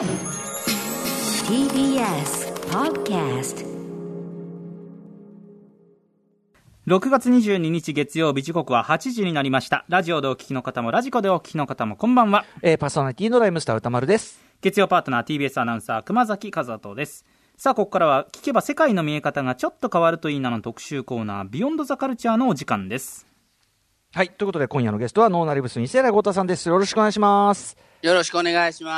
TBS Podcast 6月22日月曜日時刻は8時になりました。ラジオでお聞きの方もラジコでお聞きの方もこんばんは。えーパーソナリティのライムスター歌丸です。月曜パートナー TBS アナウンサー熊崎和人です。さあ、ここからは聞けば世界の見え方がちょっと変わるといいなの特集コーナー、ビヨンドザカルチャーのお時間です。はい。ということで、今夜のゲストはノーナリブスにセラゴータさんです。よろしくお願いします。よろしくお願いしま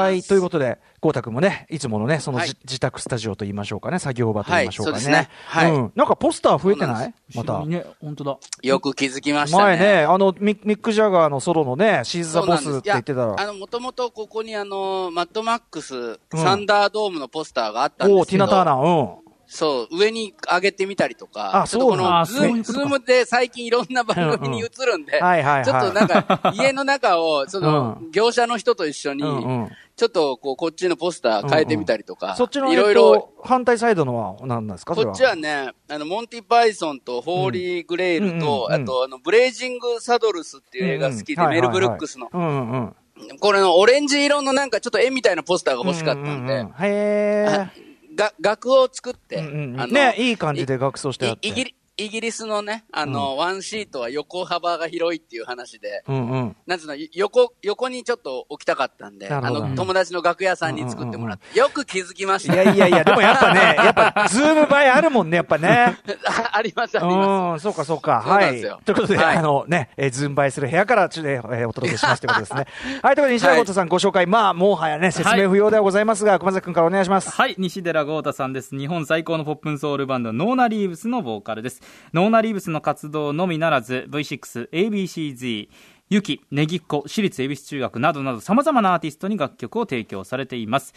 す。はい。ということで、郷太君もね、いつものね、そのじ、はい自宅スタジオと言いましょうかね、作業場と言いましょうかね。はいそうですねはいうん。なんかポスター増えてない？また。ね、本当だ。よく気づきましたね。前ね、あのミ、ミック・ジャガーのソロのね、シーズ・ザ・ボスって言ってたら。あの、もともとここにあの、マッドマックス、サンダードームのポスターがあったんおおですけど、ティナ・ターナー、うん。そう、上に上げてみたりとか、あちょっとこのズーム、ズームで最近いろんな番組に映るんで、はいはいはい。ちょっとなんか、家の中を、その、う業者の人と一緒に、うんうん。ちょっとこう、こっちのポスター変えてみたりとか、そっちの、いろいろと、反対サイドのは何なんですか？こっちはね、あの、モンティ・パイソンとホーリー・グレイルと、うんうんうん。あと、あの、ブレイジング・サドルスっていう映画好きで、メル・ブルックスの。うんうんうん。これのオレンジ色のなんかちょっと絵みたいなポスターが欲しかったんで。うんうんうん、へ。が、額を作って、うんうんね、いい感じで額装してあって。いイギリイギリスのね、あの、ワンシートは横幅が広いっていう話で、うんうん。なんつうの、横、横にちょっと置きたかったんで、あの、友達の額屋さんに作ってもらって、よく気づきましいた。やいやいや、でもやっぱね、やっぱ、ズーム映えあるもんね、やっぱね。あ あります、ありまうん、そうかそうか。はい。ということで、はいあのね、えーズーム映えする部屋から、ちょっと、えーお届けしますということですね。はい、ということで、西寺郷太さんご紹介、まあ、もはやね、説明不要ではございますが、熊崎くんからお願いします。はい、西寺郷太さんです。日本最高のポップンソウルバンド、ノーナリーブスのボーカルです。ノーナリーブスの活動のみならず、V6、ABCZ、 YUKI、Negicco、私立恵比寿中学などなど様々なアーティストに楽曲を提供されています。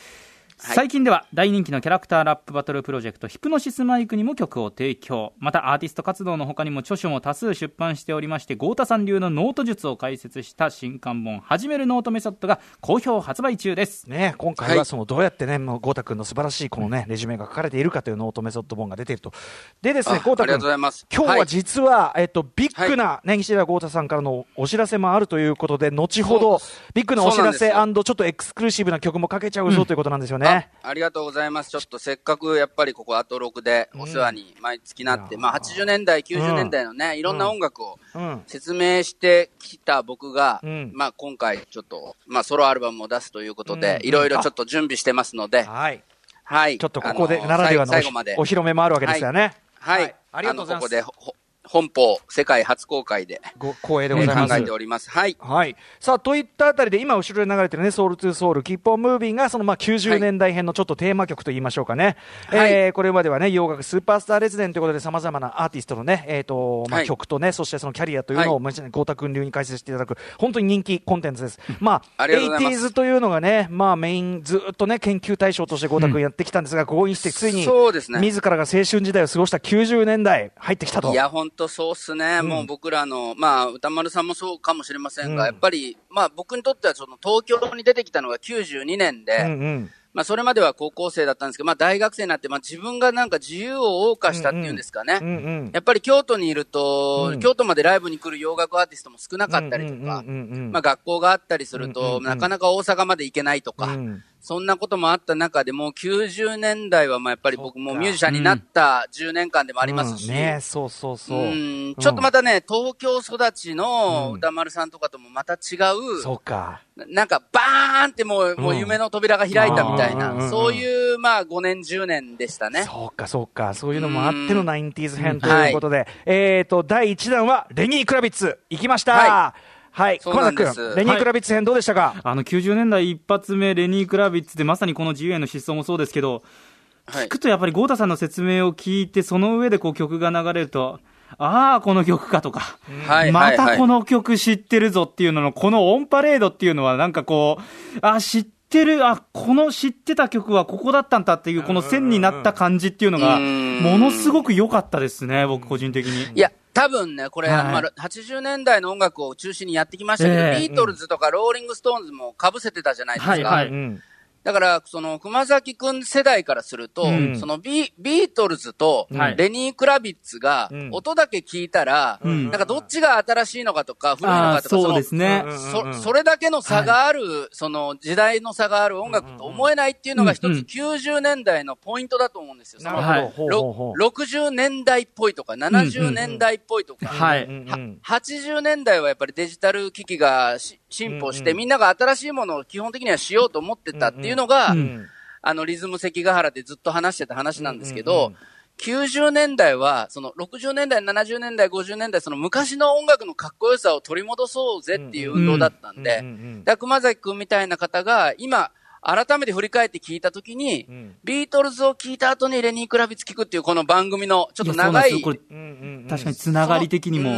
はい。最近では大人気のキャラクターラップバトルプロジェクトヒプノシスマイクにも曲を提供。またアーティスト活動の他にも著書も多数出版しておりまして郷太さん流のノート術を解説した新刊本「始めるノートメソッド」が好評発売中です。ね、今回ははいそのどうやってね、もう郷太くんの素晴らしいこのね、レジュメが書かれているかというノートメソッド本が出ていると。でですね、あありがとうご豪太くん、ざいます。今日は実は、えっと、ビッグな、はね、西寺郷太さんからのお知らせもあるということで、後ほどビッグなお知らせちょっとエクスクルーシブな曲もかけちゃうぞということなんですよね。あありがとうございます。ちょっとせっかくやっぱりここアトロクでお世話に毎月なって、うんまあ80年代、90年代のね、いろんな音楽をうん。説明してきた僕が、うんまあ今回ちょっと、まあソロアルバムを出すということで、うんいろいろちょっと準備してますので、はい。はい。ちょっとここで、ならではのおひ最後まで。お披露目もあるわけですよね。はい。はいありがとうございますここでほ本邦世界初公開でご光栄で考ございます。えております。はい。はい。さあ、といったあたりで、今後ろで流れてるね、ソウルトゥーソウル、キープオンムービーが、そのまあ90年代編のちょっとテーマ曲と言いましょうかね。はいえーこれまではね、洋楽スーパースター列伝ということで、様々なアーティストのね、えっ、と、まあ、はい曲とね、そしてそのキャリアというのを、はいまあ豪太君流に解説していただく、本当に人気コンテンツです。まあ、ありがとうございます 80s というのがね、まあ、メイン、ずっとね、研究対象として豪太君やってきたんですが、ここにしてついに、そうですね自らが青春時代を過ごした90年代、入ってきたと。いや、ほんとそうっすね。もう僕らの、まあ、歌丸さんもそうかもしれませんが、うんやっぱり、まあ僕にとってはその東京に出てきたのが92年で、うんうん。まあそれまでは高校生だったんですけど、まあ大学生になって、まあ自分がなんか自由を謳歌したっていうんですかね。うんうん。やっぱり京都にいると、うん京都までライブに来る洋楽アーティストも少なかったりとか、うんうんうんうんまあ学校があったりすると、うんうんうんなかなか大阪まで行けないとか、うんそんなこともあった中でもう90年代はまあやっぱり僕もミュージシャンになった10年間でもありますし、うん。ねそうそうそう。うん。ちょっとまたね、東京育ちのうん。歌丸さんとかともまた違う、そうか。なんかバーンってもう,、もう夢の扉が開いたみたいな、うん。うんそういうまあ5年10年でしたね。そうか、そうか。そういうのもあってのうん。90s 編ということで、えっと、第1弾はレニー・クラビッツ、行きました。ははい。そう熊田なんです。君、レニー・クラビッツ編どうでしたか？あの90年代一発目レニー・クラビッツでまさにこの自由への失踪もそうですけどはい。聞くとやっぱり郷太さんの説明を聞いてその上でこう曲が流れるとああこの曲かとか、はいまはいはい。たこの曲知ってるぞっていうののこのオンパレードっていうのはなんかこうあ知ってるあこの知ってた曲はここだったんだっていうこの線になった感じっていうのがうん。ものすごく良かったですね僕個人的に。いや、多分ね、これ、はい。まあ、80年代の音楽を中心にやってきましたけど、ええ。ビートルズとかローリングストーンズも被せてたじゃないですか。はいはい。うんだから、その、熊崎くん世代からすると、うん。そのビ、ビートルズとはい。レニー・クラビッツがうん、音だけ聞いたら、ん。なんかどっちが新しいのかとか、古いのかとか、そうですね。うんそ、それだけの差がある、その時代の差がある音楽と思えないっていうのが一つ90年代のポイントだと思うんですよ。そのはいなるほど。ほうほうほう。ろ60年代っぽいとか、70年代っぽいとか、はい。うんうん80年代はやっぱりデジタル機器がし進歩して、みんなが新しいものを基本的にはしようと思ってたっていうのが、あの、リズム関ヶ原でずっと話してた話なんですけど、うんうんうん。90年代は、その60年代、70年代、50年代、その昔の音楽のかっこよさを取り戻そうぜっていう運動だったんで、うんうんだから熊崎くんみたいな方が、今、改めて振り返って聞いたときに、うん。ビートルズを聞いた後にレニー・クラビッツ聞くっていうこの番組のちょっといやそうですよ。これ、確かにつながり的にも。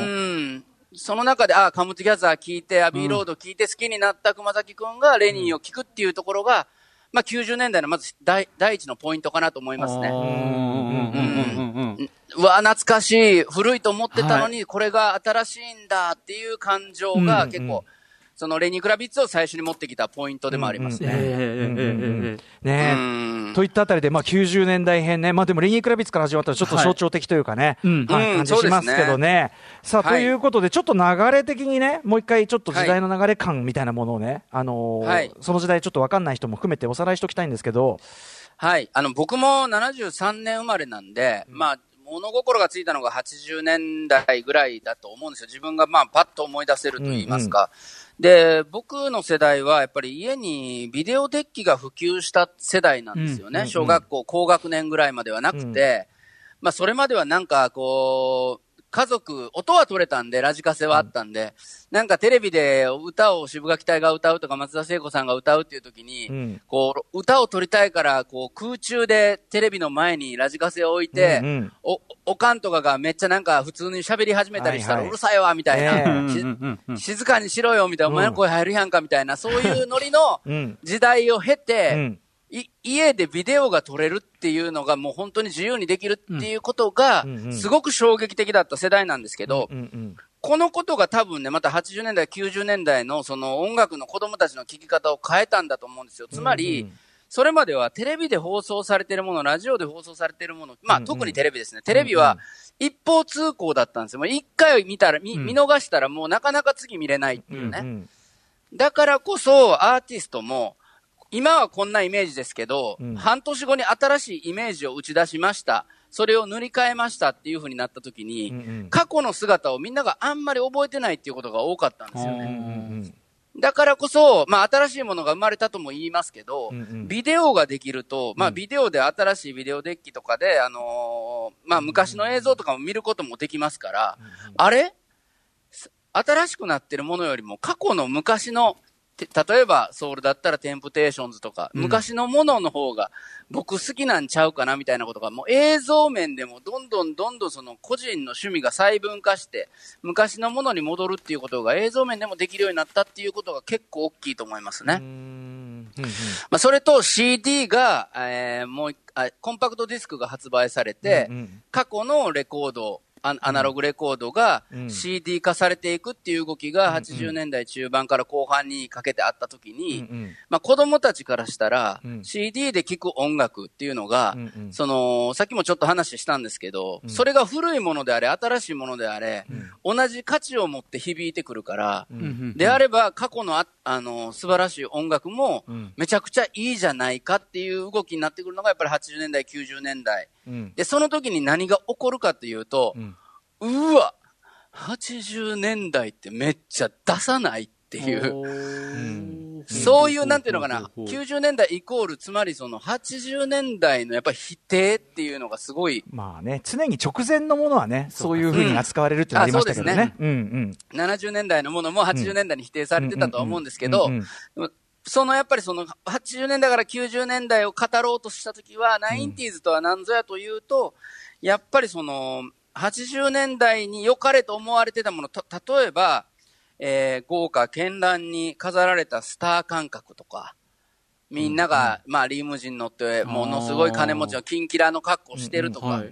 うん。その中で、あカムトゥギャザー聞いて、アビーロード聞いて好きになった熊崎くんがレニーを聞くっていうところが、まあ90年代のまず第第一のポイントかなと思いますね。うん。うん。うん。うん。うん。うわ、懐かしい、古いと思ってたのに、これが新しいん。だっていう感情が結構、そのレニー・クラビッツを最初に持ってきたポイントでもありますええね。ねうんといったあたりで、まあ、90年代編ね、まあ、でもレニー・クラビッツから始まったらちょっと象徴的というかね、うん。はいうん感じしますけどね。さあ、はい。ということで、ちょっと流れ的にね、もう一回ちょっと時代の流れ感みたいなものをね、あのーはい。その時代ちょっとわかんない人も含めておさらいしておきたいんですけど、はい。あの、僕も73年生まれなんで、まあ、物心がついたのが80年代ぐらいだと思うんですよ。自分がまあ、パッと思い出せると言いますか。で、僕の世代はやっぱり家にビデオデッキが普及した世代なんですよね。うん小学校高学年ぐらいまではなくて、まあ、それまではなんかこう、家族、音は取れたんで、ラジカセはあったんで、なんかテレビで歌を渋垣隊が歌うとか松田聖子さんが歌うっていう時に、うん。こう、歌を撮りたいから、こう、空中でテレビの前にラジカセを置いて、うんうん。お、おかんとかがめっちゃなんか普通に喋り始めたりしたら、はいはいうるさいわ、みたいな、ええ。うんうんうんうん。静かにしろよ、みたいな、お前の声入るやんか、みたいな、そういうノリのうん。時代を経て、うん。い家でビデオが撮れるっていうのがもう本当に自由にできるっていうことがすごく衝撃的だった世代なんですけど、このことが多分ね、また80年代、90年代のその音楽の子供たちの聴き方を変えたんだと思うんですよ。つまり、それまではテレビで放送されてるもの、ラジオで放送されてるもの、まあ、特にテレビですね。テレビは一方通行だったんですよ。もう一回見たら、見逃したらもうなかなか次見れないっていうね。うんだからこそ、アーティストも、今はこんなイメージですけど、うん。半年後に新しいイメージを打ち出しました。それを塗り替えましたっていう風になった時に、うんうん。過去の姿をみんながあんまり覚えてないっていうことが多かったんですよね。うんうんだからこそ、まあ新しいものが生まれたとも言いますけど、うんうん。ビデオができると、まあうんビデオで新しいビデオデッキとかで、あのーまあ昔の映像とかも見ることもできますから、あれ？す新しくなってるものよりも過去の昔の、て例えばソウルだったらテンプテーションズとか、うん。昔のものの方が僕好きなんちゃうかなみたいなことが、もう映像面でもどんどんどんどんその個人の趣味が細分化して、昔のものに戻るっていうことが映像面でもできるようになったっていうことが結構大きいと思いますね。まあ、それと CD が、えーもう一あ、コンパクトディスクが発売されて、過去のレコード、アアナログレコードがうん。CD 化されていくっていう動きがうん80年代中盤から後半にかけてあった時に、まあ子供たちからしたら、うん。CD で聴く音楽っていうのが、その、さっきもちょっと話したんですけど、うん。それが古いものであれ、新しいものであれ、同じ価値を持って響いてくるから、であれば過去のあ、あの、素晴らしい音楽もうん、めちゃくちゃいいじゃないかっていう動きになってくるのがやっぱり80年代、90年代。うん。で、その時に何が起こるかというとう、ん。うわ !80 年代ってめっちゃ出さないっていう。ん。そういう、なんていうのかな、ほうほうほう90年代イコール、つまりその80年代のやっぱり否定っていうのがすごい、まあね、常に直前のものはね、そういうふうに扱われるっていうのありましたけどうんあね。うん70年代のものも80年代に否定されてたとは思うんですけどうんうん、そのやっぱりその80年代から90年代を語ろうとしたときは、ナインティーズとは何ぞやというと、やっぱりその、80年代に良かれと思われてたもの、た例えば、えー豪華絢爛に飾られたスター感覚とか、みんなが、まあ、リムジン乗って、ものすごい金持ちのキンキラの格好してるとか、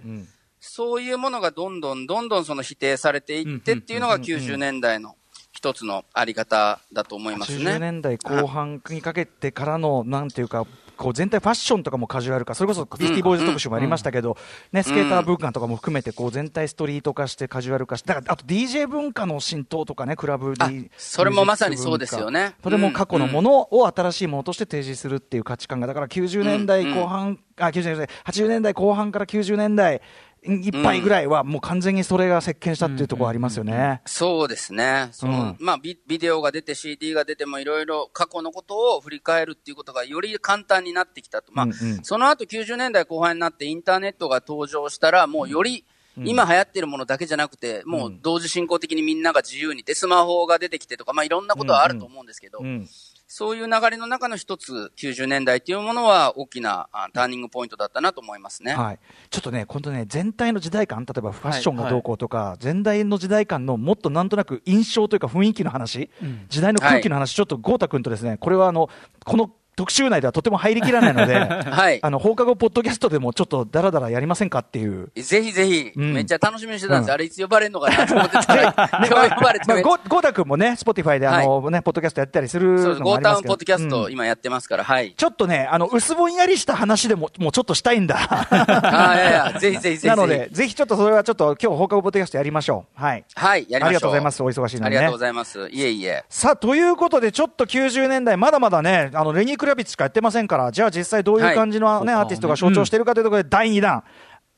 そういうものがどんどんどんどんその否定されていってっていうのが90年代の一つのあり方だと思います80ね。年代後半にかけてからの、なんていうか、こう全体ファッションとかもカジュアル化、それこそフィフティーボーイズ特集もありましたけど、ね、スケーター文化とかも含めて、こう全体ストリート化してカジュアル化して、だからあと DJ 文化の浸透とかね、クラブあ D それもまさにそうですよね。それも過去のものを新しいものとして提示するっていう価値観が、だから90年代後半、あ、90年代、80年代後半から90年代いっぱいぐらいは、もう完全にそれが席巻したっていうところありますよね。そうですね。その、うん。まあビ、ビデオが出て CD が出てもいろいろ過去のことを振り返るっていうことがより簡単になってきたと。まあ、うんうん。その後90年代後半になってインターネットが登場したら、もうより、今流行ってるものだけじゃなくて、もう同時進行的にみんなが自由にで、スマホが出てきてとか、まあいろんなことはあると思うんですけど、うんそういう流れの中の一つ、90年代っていうものは大きなあターニングポイントだったなと思いますね。はい、ちょっとね、今度ね、全体の時代感、例えばファッションがどうこうとか、全体の時代感のもっとなんとなく印象というか、雰囲気の話、時代の空気の話、ちょっと豪太君とですね、これはあのこの特集内ではとても入りきらないので、はいあの放課後ポッドキャストでもちょっとだらだらやりませんかっていう。ぜひぜひ、うんめっちゃ楽しみにしてたんです、うんあれいつ呼ばれるのかなと思ってたら、呼ばれてまあ、めご郷太君もね、スポティファイであの、ね、ポッドキャストやったりするそうです。ゴータウンポッドキャスト、うん今やってますから、はい。ちょっとね、あの、薄ぼんやりした話でも、もうちょっとしたいんだ。ああ、いやいや、ぜひぜひぜひぜひ。なので、ぜひちょっとそれはちょっと今日放課後ポッドキャストやりましょう。はい。はい、やりましょう。ありがとうございます。お忙しいのにね。ありがとうございます。いえいえ。さあ、ということで、ちょっと90年代、まだまだね、あの、レニー・クラビッツしかやってませんから、じゃあ実際どういう感じのね、はいアーティストが象徴しているかというところで、第2弾、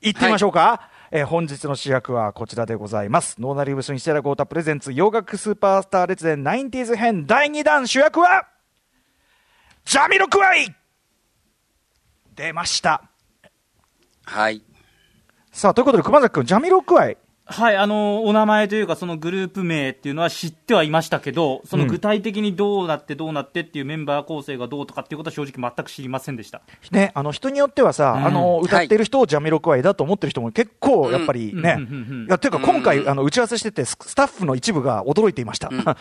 いってみましょうか。えー本日の主役はこちらでございます。ノーナリーブス・インシテラ・ゴータプレゼンツ洋楽スーパースター列伝 90s 編第2弾主役は、ジャミロクワイ出ました。はい。さあ、ということで、熊崎君、ジャミロクワイ。はい、あの、お名前というか、そのグループ名っていうのは知ってはいましたけど、その具体的にどうなってどうなってっていうメンバー構成がどうとかっていうことは正直全く知りませんでした。ね、あの人によってはさ、うん。あの歌ってる人をジャミロクワイだと思ってる人も結構やっぱりね、い。やていうか今回、あの打ち合わせしててススタッフの一部が驚いていました。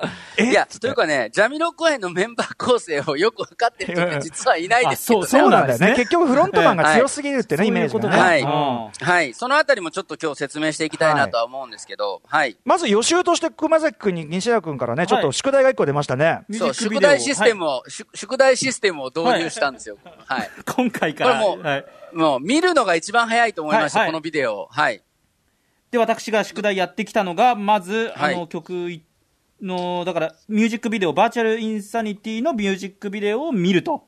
え？いや、というかね、ジャミロクワイのメンバー構成をよく分かってる人が実はいないですけどそうそうなんだよね。そうなんですね結局フロントマンが強すぎるってね、はい。イメージがね。はい。そのあたりもちょっと今日説明していきたいなとは思うんですけど、はい。まず予習として熊崎君に西田君からね、ちょっと宿題が一個出ましたね。そう、宿題システムを、宿宿題システムを導入したんですよ。はい。今回から。これもうはい、もう見るのが一番早いと思いました、このビデオを。はい。で、私が宿題やってきたのが、まず、はいあの、曲の、だから、ミュージックビデオ、バーチャルインサニティのミュージックビデオを見ると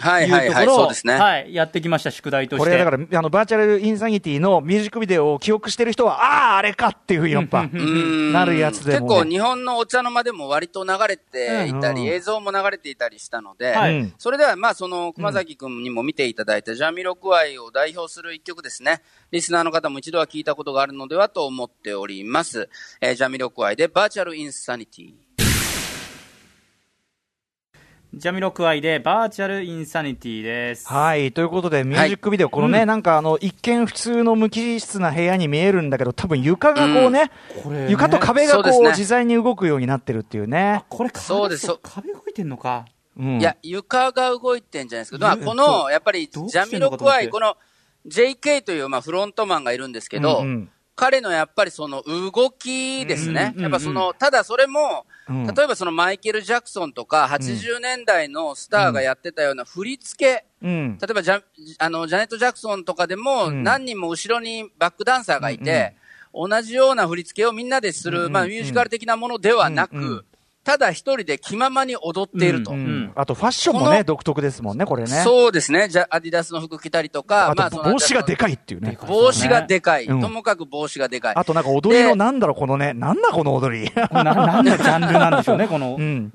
はいはいはい、ところを、そうですね。はい、やってきました、宿題として。これだから、あの、バーチャルインサニティのミュージックビデオを記憶してる人は、ああ、あれかっていうふうにやっぱ、なるやつでもね結構日本のお茶の間でも割と流れていたり、うん映像も流れていたりしたので、それではまあその熊崎君にも見ていただいたジャミロクワイを代表する一曲ですね。リスナーの方も一度は聞いたことがあるのではと思っております。えージャミロクワイでバーチャルインサニティ。ジャミロクワイで、バーチャルインサニティです。はい。ということで、ミュージックビデオ、このね、なんかあの、一見普通の無機質な部屋に見えるんだけど、多分床がこうね、これね床と壁がこう、ね自在に動くようになってるっていうね。これ壁、そうです壁動いてんのか。うんいや、床が動いてんじゃないですか。まあ、ゆこの、やっぱり、ジャミロクワイ、かこの、JK という、まあ、フロントマンがいるんですけど、うんうん彼のやっぱりその動きですね。うんやっぱその、ただそれも、うん。例えばそのマイケル・ジャクソンとか、80年代のスターがやってたような振り付け、うん。例えばジャあのジャネット・ジャクソンとかでも、うん。何人も後ろにバックダンサーがいて、同じような振り付けをみんなでする、まあ、ミュージカル的なものではなく、ただ一人で気ままに踊っていると。ううんんあとファッションもね、独特ですもんね、これね。そうですね。じゃアディダスの服着たりとか、あと帽子がでかかいっていうね。帽子がでかい。うんともかく帽子がでかい。あとなんか踊りのでなんだろう、このね、なんだこの踊り。な、なんのジャンルなんでしょうね、この。うん。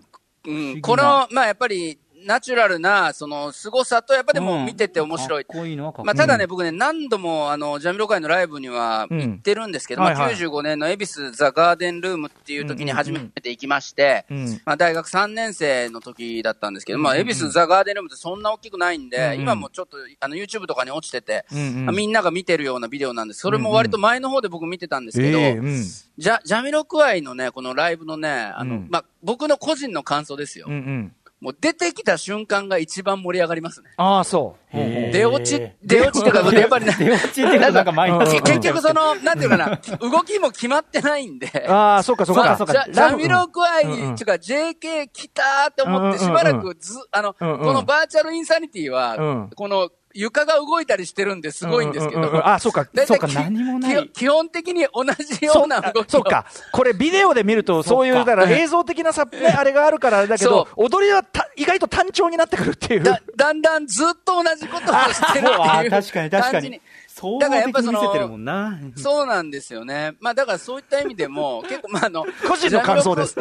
うん、なこの、まあやっぱり、ナチュラルな、その、凄さと、やっぱでも見てて面白い。かっこいい。まあ、ただね、僕ね、何度も、あの、ジャミロ会のライブにはうん行ってるんですけど、まあ、はいはい95年の恵比寿ザ・ガーデンルームっていう時に初めて行きまして、うんまあ、大学3年生の時だったんですけど、まあ、恵比寿ザ・ガーデンルームってそんな大きくないんで、うんうん今もちょっと、あの、YouTube とかに落ちてて、うんうんまあみんなが見てるようなビデオなんです。それも割と前の方で僕見てたんですけど。ジャジャミロクワイのね、このライブのね、あの、うんまあ、僕の個人の感想ですよ。うんうん。もう出てきた瞬間が一番盛り上がりますね。ああ、そう。出落ち、出落ちとか、やっぱりね、出落ちってなんか結局その、なんていうかな、動きも決まってないんで。ああ、そうか、そうか。そうかジャジャミロクワイ、っていうか JK 来たーって思って、しばらくず、あの、このバーチャルインサニティは、うんこの床が動いたりしてるんですごいんですけど、うううんうんあ、そうか。そうか何もないき基本的に同じような動きをそうか。これビデオで見ると、そういう、だから映像的なさ、ね、あれがあるからだけど、踊りはた意外と単調になってくるっていう。だだんだんずっと同じことをしてるってあいう確かに確かに。総合だからやっ的ぱそのに見せてるもんな。そうなんですよね。まあだからそういった意味でも、結構まああの、個人の感想です。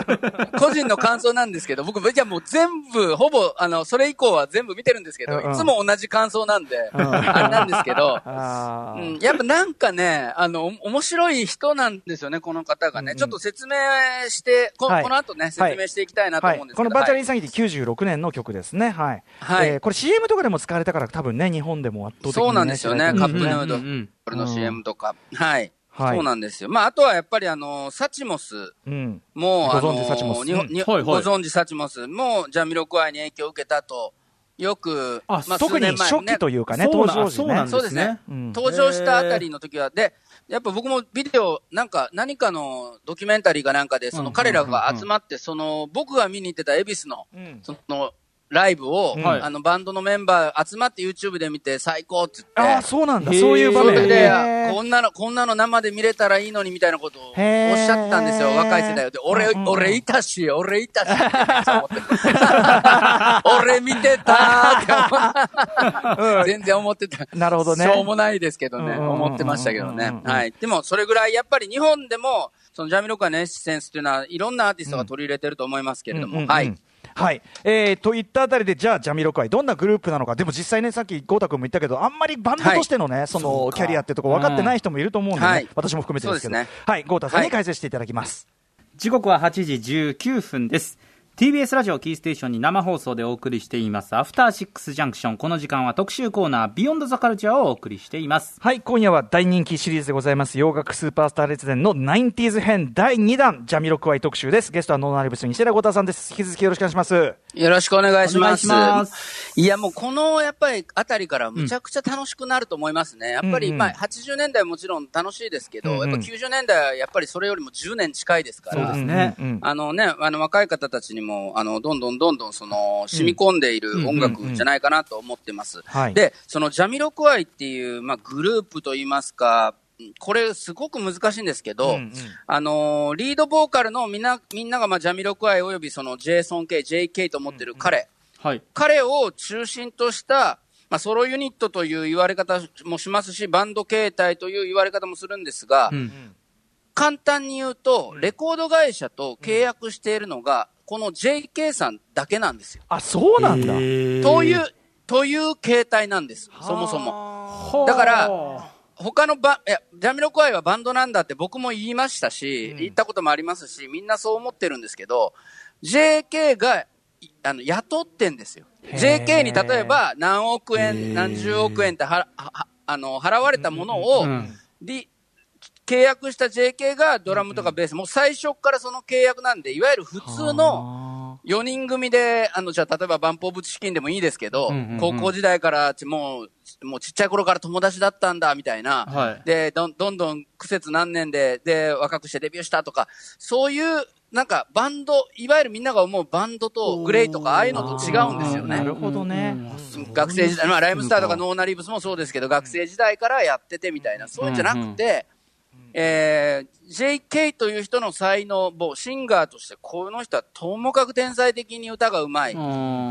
個人の感想なんですけど、僕、じゃあもう全部、ほぼ、あの、それ以降は全部見てるんですけど、いつも同じ感想なんで、んあれなんですけど、やっぱなんかね、あの、お面白い人なんですよね、この方がね。うんうんちょっと説明して、こ,、はいこの後ね、説明していきたいなとはい思うんですけど。このバーチャルインはサニティ96年の曲ですね。はい。はいえーこれ CM とかでも使われたから多分ね、日本でも圧倒的に、ね。そうなんですよねカップヌードうんうんこれの CM とか。はい。はいそうなんですよ。まあ、あとはやっぱりあの、サチモスうん。も、あのご存知サチモスご存知サチモスも、ジャミロクワイに影響を受けたと、よく、あまあ、特に初期といいうかね、そうな登場時ね。そうですね。うん登場したあたりの時は、で、やっぱ僕もビデオ、なんか、何かのドキュメンタリーかなんかで、そうんの彼らが集まって、その、僕が見に行ってた恵比寿の、うんその、ライブを、うんあの、バンドのメンバー集まって YouTube で見て最高って言って、ああ、そうなんだ。へー。そういう場面。それでへー、こんなの、こんなの生で見れたらいいのにみたいなことをおっしへーゃったんですよ、若い世代で。俺、うんうん俺いたし、俺いたし、って思って俺見てたーって思って、全然思ってた。なるほどね。しょうもないですけどね、うんうんうんうん思ってましたけどね。はい。でも、それぐらい、やっぱり日本でも、そのジャミロクワのエッセンスっていうのは、いろんなアーティストが取り入れてると思いますけれども、うんうんうん。はい。はい。えー、といったあたりで、じゃあ、ジャミロクワイ、どんなグループなのか、でも実際ね、さっき、豪太君も言ったけど、あんまりバンドとしてのね、その、キャリアってとこ分かってない人もいると思うんでね、はい。私も含めてですけど、ね。はい、豪太さんにはい。解説していただきます。時刻は8時19分です。TBS ラジオキーステーションに生放送でお送りしています、アフターシックスジャンクション。この時間は特集コーナー、ビヨンドザカルチャーをお送りしています。はい、今夜は大人気シリーズでございます、洋楽スーパースター列伝の 90s 編第2弾、ジャミロクワイ特集です。ゲストはノーナーリブス西田豪太さんです。引き続きよろしくお願いします。よろしくお願いします。いしますいや、もうこの、やっぱり、あたりからむちゃくちゃ楽しくなると思いますね。やっぱり、うんうんまあ、80年代はもちろん楽しいですけど、うんうんやっぱ90年代はやっぱりそれよりも10年近いですから。そうですねうんうんうんあのね、あの若い方たちにも、あの、どんどんどんどん、その、染み込んでいる音楽じゃないかなと思ってます。はい。で、そのジャミロクワイっていう、まあ、グループといいますか、これすごく難しいんですけど、うんうん。あのーリードボーカルのみんな、みんながまあジャミロクワイおよびそのジェイソン・ケイ、JK と思ってる彼、はい。彼を中心とした、まあ、ソロユニットという言われ方もしますし、バンド形態という言われ方もするんですが、うん。簡単に言うと、レコード会社と契約しているのが、この JK さんだけなんですよ。あ、そうなんだ。という、という形態なんです。そもそも。もだから、他のバ、いや、ジャミロクワイはバンドなんだって僕も言いましたし、言ったこともありますし、みんなそう思ってるんですけど、JK が、いあの、雇ってんですよ。JK に例えば何億円、何十億円っては、は、あの、払われたものを、うんり契約した JK がドラムとかベース、もう最初からその契約なんで、いわゆる普通の4人組で、あの、じゃあ例えばバンプオブチキンでもいいですけど、うんうんうん。高校時代からちもう、もうちっちゃい頃から友達だったんだ、みたいな。はい。で、どんどんどん苦節何年で、で、若くしてデビューしたとか、そういう、なんかバンド、いわゆるみんなが思うバンドとグレイとか、ああいうのと違うんですよね。なるほどね。学生時代、まあ、ライムスターとか。ノーナリブスもそうですけど、学生時代からやっててみたいな、そういうんじゃなくて、えー、JK という人の才能、もうシンガーとして、この人はともかく天才的に歌がうまい。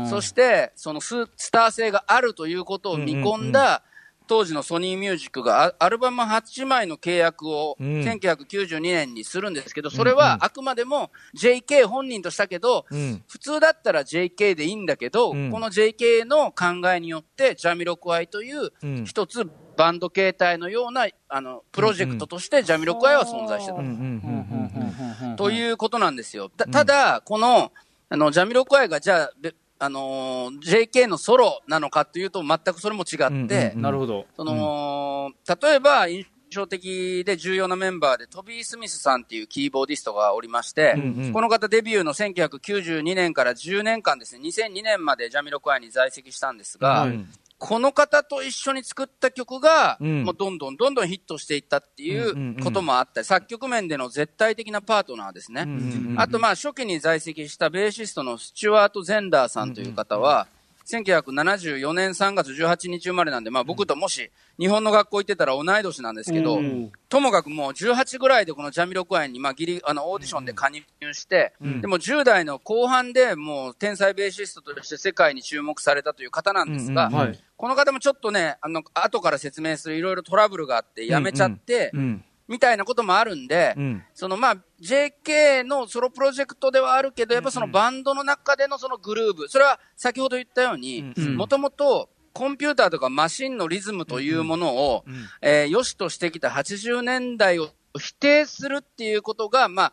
そして、そのススター性があるということを見込んだ、当時のソニーミュージックがアアルバム8枚の契約をうん。1992年にするんですけど、それはあくまでも JK 本人としたけど、うん。普通だったら JK でいいんだけど、うん。この JK の考えによって、ジャミロクワイといううん。一つバンド形態のような、あの、プロジェクトとしてジャミロクワイは存在してた。ということなんですよ。たただ、この、あの、ジャミロクワイが、じゃあ、べあのー JK のソロなのかというと、全くそれも違って、なるほど。その、例えば、印象的で重要なメンバーで、トビー・スミスさんっていうキーボーディストがおりまして、うんうん。この方デビューの1992年から10年間ですね、2002年までジャミロクワイに在籍したんですが、うんこの方と一緒に作った曲が、うん。もうどんどんどんどんヒットしていったっていうんうんうん。うこともあったり、作曲面での絶対的なパートナーですね。うんうんうん。あと、まあ、初期に在籍したベーシストのスチュワート・ゼンダーさんという方は、1974年3月18日生まれなんで、まあ、僕ともし日本の学校行ってたら同い年なんですけど、ともかくもう18ぐらいでこのジャミロクワイに、まあ、ギリ、あの、オーディションで加入して、でも10代の後半でもう天才ベーシストとして世界に注目されたという方なんですが、うんうん。はい。この方もちょっとね、あの、後から説明するいろいろトラブルがあって辞めちゃって、うんみたいなこともあるんで、うん。そのまあ、JK のソロプロジェクトではあるけど、やっぱそのバンドの中でのそのグルーブ、それは先ほど言ったようにうん、もともとコンピューターとかマシンのリズムというものを、えー良しとしてきた80年代を否定するっていうことが、まあ、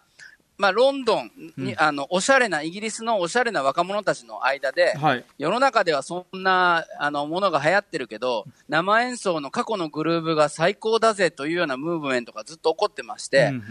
まあ、ロンドンに、あの、おしゃれな、イギリスのおしゃれな若者たちの間で、はい。世の中ではそんな、あの、ものが流行ってるけど、生演奏の過去のグルーブが最高だぜというようなムーブメントがずっと起こってまして、うんうん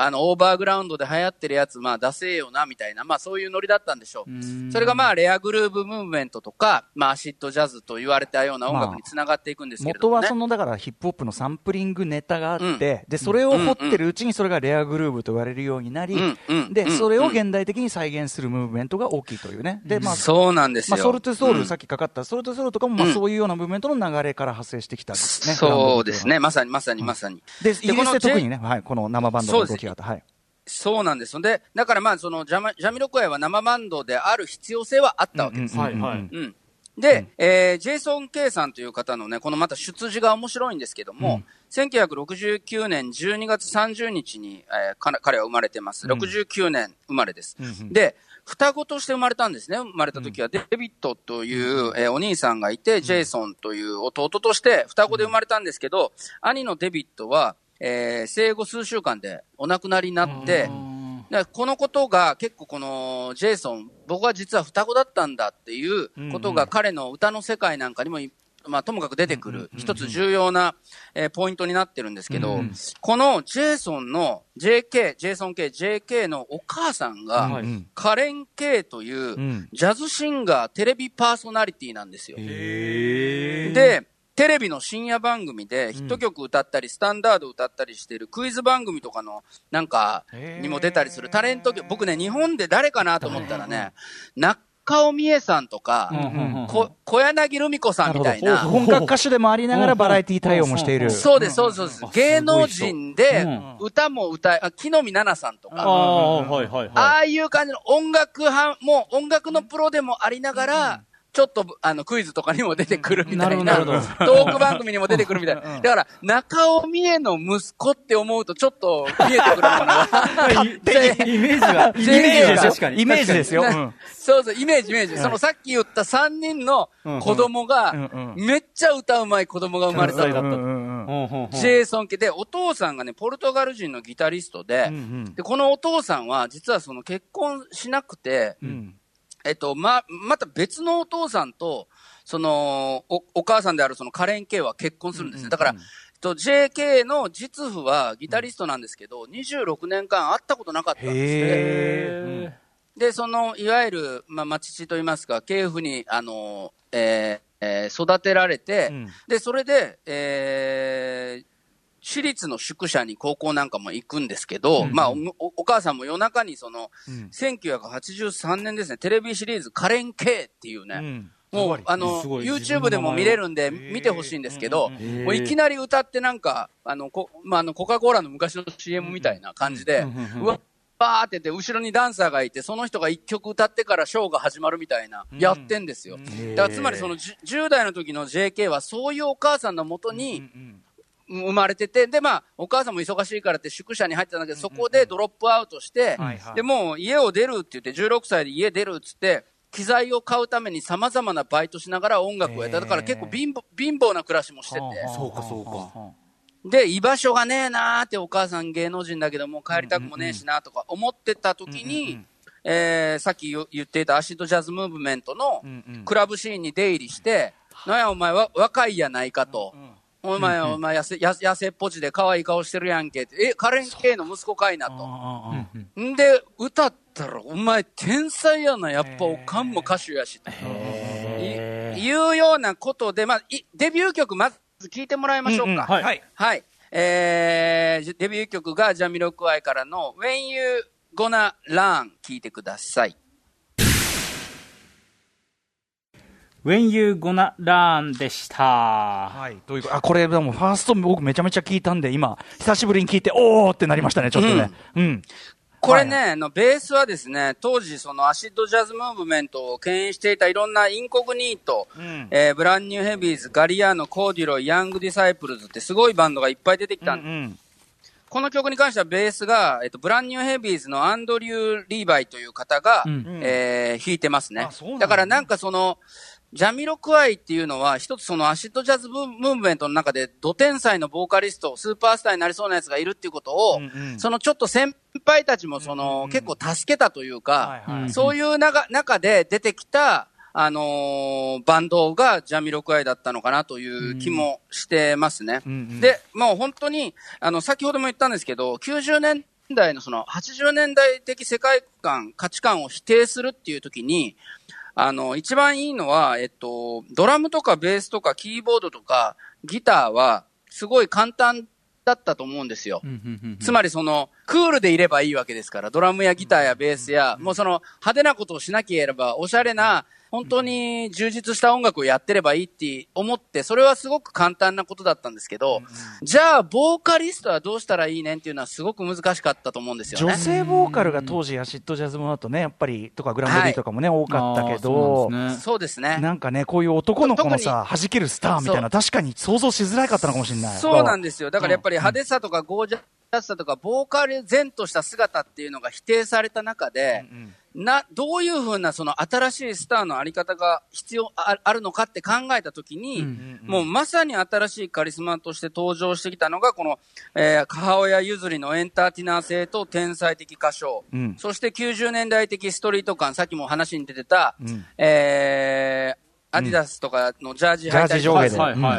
あの、オーバーグラウンドで流行ってるやつ、まあ出せよな、みたいな、まあそういうノリだったんでしょう。それがまあレアグルーブムーブメントとか、まあアシッドジャズと言われたような音楽につながっていくんですけれどもね。元はそのだからヒップホップのサンプリングネタがあって、でそれを掘ってるうちにそれがレアグルーブと言われるようになり、うんうんでうんそれを現代的に再現するムーブメントが大きいというね、でまあそうなんですよ。まあ、ソウル・トゥ・ソウル、うんさっきかかったソウル・トゥ・ソウルとかも、まあ、うんそういうようなムーブメントの流れから派生してきたんですね。そうですね。ね。まさにまさにまさに。で、イギリスで特にね、はい、この生バンドの動きがあった。はい。そうなんです。で、だからまあそのジャマジャミロクワイは生バンドである必要性はあったわけです。うんうんうんうんはいはいうん。で、えージェイソン・ケイさんという方のね、このまた出自が面白いんですけども、1969年12月30日に、えーか彼は生まれてます。69年生まれです。で、双子として生まれたんですね。生まれた時はデビットという、えーお兄さんがいて、ジェイソンという弟として双子で生まれたんですけど、兄のデビットは、えー生後数週間でお亡くなりになって、このことが結構このジェイソン、僕は実は双子だったんだっていうことが彼の歌の世界なんかにもい、まあともかく出てくる一つ重要な、えーポイントになってるんですけど、このジェイソンの JK、ジェイソン K、JK のお母さんが、カレン・ K といううん。ジャズシンガー、テレビパーソナリティなんですよ。で、テレビの深夜番組でヒット曲歌ったり、スタンダード歌ったりしてるクイズ番組とかのなんかにも出たりするタレント曲、僕ね、日本で誰かなと思ったらね、中尾美恵さんとか、小柳ルミ子さんみたいな。本格歌手でもありながらバラエティ対応もしている。そうです、そうです、そうです。芸能人でうん。歌も歌い、あ木の実奈々さんとか、ああいう感じの音楽派、もう音楽のプロでもありながら、ちょっとあのクイズとかにも出てくるみたいな、トーク番組にも出てくるみたいな。だから、中尾美恵の息子って思うとちょっと見えてくるものが。い。イメージが、イメージが。確かに。イメージですよ。そうそう、イメージ、イメージ。そのさっき言った3人の子供がめっちゃ歌うまい子供が生まれた関西だったジェイソン家で、お父さんがね、ポルトガル人のギタリストで、で、このお父さんは、実はその結婚しなくて、うんえっと、ま、また別のお父さんと、その、お、お母さんであるそのカレン・ケイは結婚するんですね。だから、えっと、JK の実父はギタリストなんですけど、26年間会ったことなかったんですね。へで、その、いわゆる、まあ、まあ、父といいますか、系譜に、あの、えーえー育てられて、うん。で、それで、えー私立の宿舎に高校なんかも行くんですけど、まあお、おお母さんも夜中にその、うん。1983年ですね、テレビシリーズ、カレン K っていうね、うん。もう、あの、YouTube でも見れるんで、見てほしいんですけど、ーもういきなり歌ってなんか、あの、こまあ、あの、コカ・コーラの昔の CM みたいな感じで、うわ、バーってて、後ろにダンサーがいて、その人が一曲歌ってからショーが始まるみたいな、やってんですよ。だからつまりそのじゅ 10, 代の時の JK はそういうお母さんのもとに生まれてて、でまあ、お母さんも忙しいからって宿舎に入ってたんだけど、そこでドロップアウトしてはいはい、でもう家を出るって言って、16歳で家出るっつって、機材を買うために様々なバイトしながら音楽をやった。だから結構貧乏貧乏な暮らしもしてて。そうかそうか。で、居場所がねえなーってお母さん芸能人だけどもう帰りたくもねえしなとか思ってた時に、えーさっき言言っていたアシッドジャズムーブメントのクラブシーンに出入りして、なんやお前は若いやないかと。お前、お前、痩せ、痩せ痩せっぽちで可愛い顔してるやんけって。え、カレン・ケイの息子かいなと。んで、歌ったら、お前、天才やな、やっぱ、おかんも歌手やし。いいうようなことで、まあ、いデビュー曲、まず聞いてもらいましょうか。うんうんはいはい。はい。えー、デビュー曲がジャミロクワイからの When You Gonna Learn 聞いてください。When You Gonna Learn でした。はい、どういうことあこれ、でもファースト、僕、めちゃめちゃ聞いたんで、今、久しぶりに聞いて、おーってなりましたね、ちょっとね。うん。これね、あの、ベースはですね、当時そのアシッドジャズムーブメントを牽引していたいろんなインコグニート、ん。えーブランニューヘビーズ、ガリアーノ、コーディロイ、ヤングディサイプルズってすごいバンドがいっぱい出てきたん。で、うん。この曲に関してはベースが、えっと、ブランニューヘビーズのアンドリュー・リーバイという方が、うん。えー弾いてますね。あそうなんだ。だからなんかその、ジャミロクワイっていうのは、一つそのアシッドジャズムーブメントの中で、ド天才のボーカリスト、スーパースターになりそうなやつがいるっていうことを、うんうん。そのちょっと先輩たちもその、結構助けたというか、はいはいそういう中中で出てきた、あのーバンドがジャミロクワイだったのかなという気もしてますね。うんうんで、もう本当に、あの、先ほども言ったんですけど、90年代のその80年代的世界観、価値観を否定するっていう時に、あの、一番いいのは、えっと、ドラムとかベースとかキーボードとかギターは、すごい簡単だったと思うんですよ。つまりその、クールでいればいいわけですから、ドラムやギターやベースや、もうその、派手なことをしなければ、おしゃれな、本当に充実した音楽をやってればいいって思って、それはすごく簡単なことだったんですけど、じゃあ、ボーカリストはどうしたらいいねんっていうのはすごく難しかったと思うんですよね。女性ボーカルが当時、アシッドジャズもだとね、やっぱり、とかグランド D とかもね、多かったけどそう、ですねそうですね。なんかね、こういう男の子のさ、弾けるスターみたいな、確かに想像しづらかったのかもしれない。そうなんですよ。だからやっぱり派手さとかゴージャスさとか、ボーカル前とした姿っていうのが否定された中で、な、どういうふうなその新しいスターのあり方が必要ああるのかって考えたときに、もうまさに新しいカリスマとして登場してきたのが、この、えー母親譲りのエンターテイナー性と天才的歌唱、うん。そして90年代的ストリート感、さっきも話に出てた、ん。えーアディダスとかのジャージ履いたりとか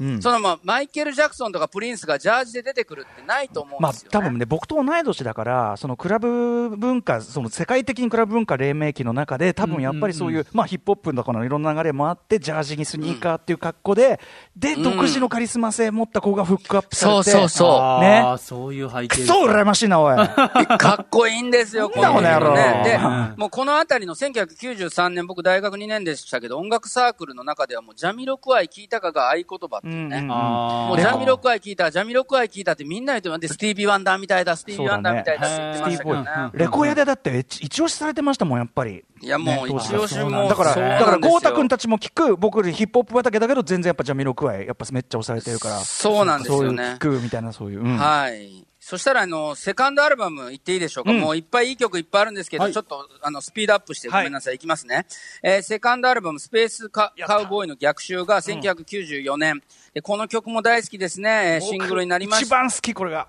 うん。そのまあマイケル・ジャクソンとかプリンスがジャージで出てくるってないと思うんまあですよ、ね。多分ね、僕と同い年だから、そのクラブ文化、その世界的にクラブ文化黎明期の中で、多分やっぱりそういう、まあヒップホップとかのいろんな流れもあって、ジャージにスニーカーっていう格好で、で、ん。独自のカリスマ性持った子がフックアップされて、そうそうそう。あね。ーそういう背景くそ羨ましいな、おい。かっこいいんですよ、このね。でうん、もうこのあたりの1993年、僕大学2年でしたけど、音楽サークルの中ではもうジャミロクワイ聞いたかが合言葉っていうね。うんもうジャミロクワイ聞いた、ジャミロクワイ聞いたってみんな言ってスティービー・ワンダーみたいだ、スティービー・ワンダーみたいだって言ってま。レコヤでだって一一押しされてましたもん、やっぱり。いや、もう一押しも。だから、だから、豪太君たちも聞く、僕ヒップホップ畑だけど、全然やっぱジャミロクワイ、やっぱめっちゃ押されてるから。そうなんですよね聞くみたいな、そういう。うんはい。そしたら、あの、セカンドアルバム言っていいでしょうか、うんもういっぱいいい曲いっぱいあるんですけど、はいちょっと、あの、スピードアップしてごめんなさい、い、きますね。えーセカンドアルバム、スペースカカウボーイの逆襲が1994年、でこの曲も大好きですね。えーシングルになりました。一番好き、これが。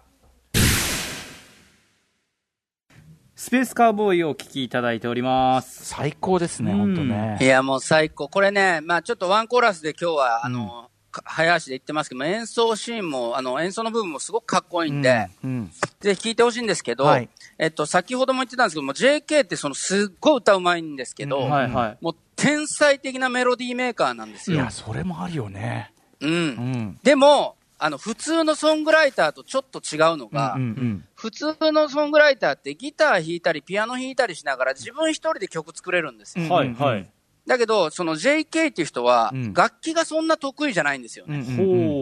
スペースカウボーイをお聴きいただいております。最高ですね、うん本当ね。いや、もう最高。これね、まあちょっとワンコーラスで今日は、あの、か早足で言ってますけど、演奏シーンも、あの、演奏の部分もすごくかっこいいんで、うんぜひ聴いてほしいんですけど、はいえっと、先ほども言ってたんですけども、JK ってそのすっごい歌うまいんですけど、うんはいはい。もう天才的なメロディーメーカーなんですよ。いや、それもあるよね。うん。うん。でも、あの、普通のソングライターとちょっと違うのが、うんうん普通のソングライターってギター弾いたり、ピアノ弾いたりしながら自分一人で曲作れるんですよ。うんはいはい。だけど、その JK っていう人はうん、楽器がそんな得意じゃないんですよね。うんうんうん。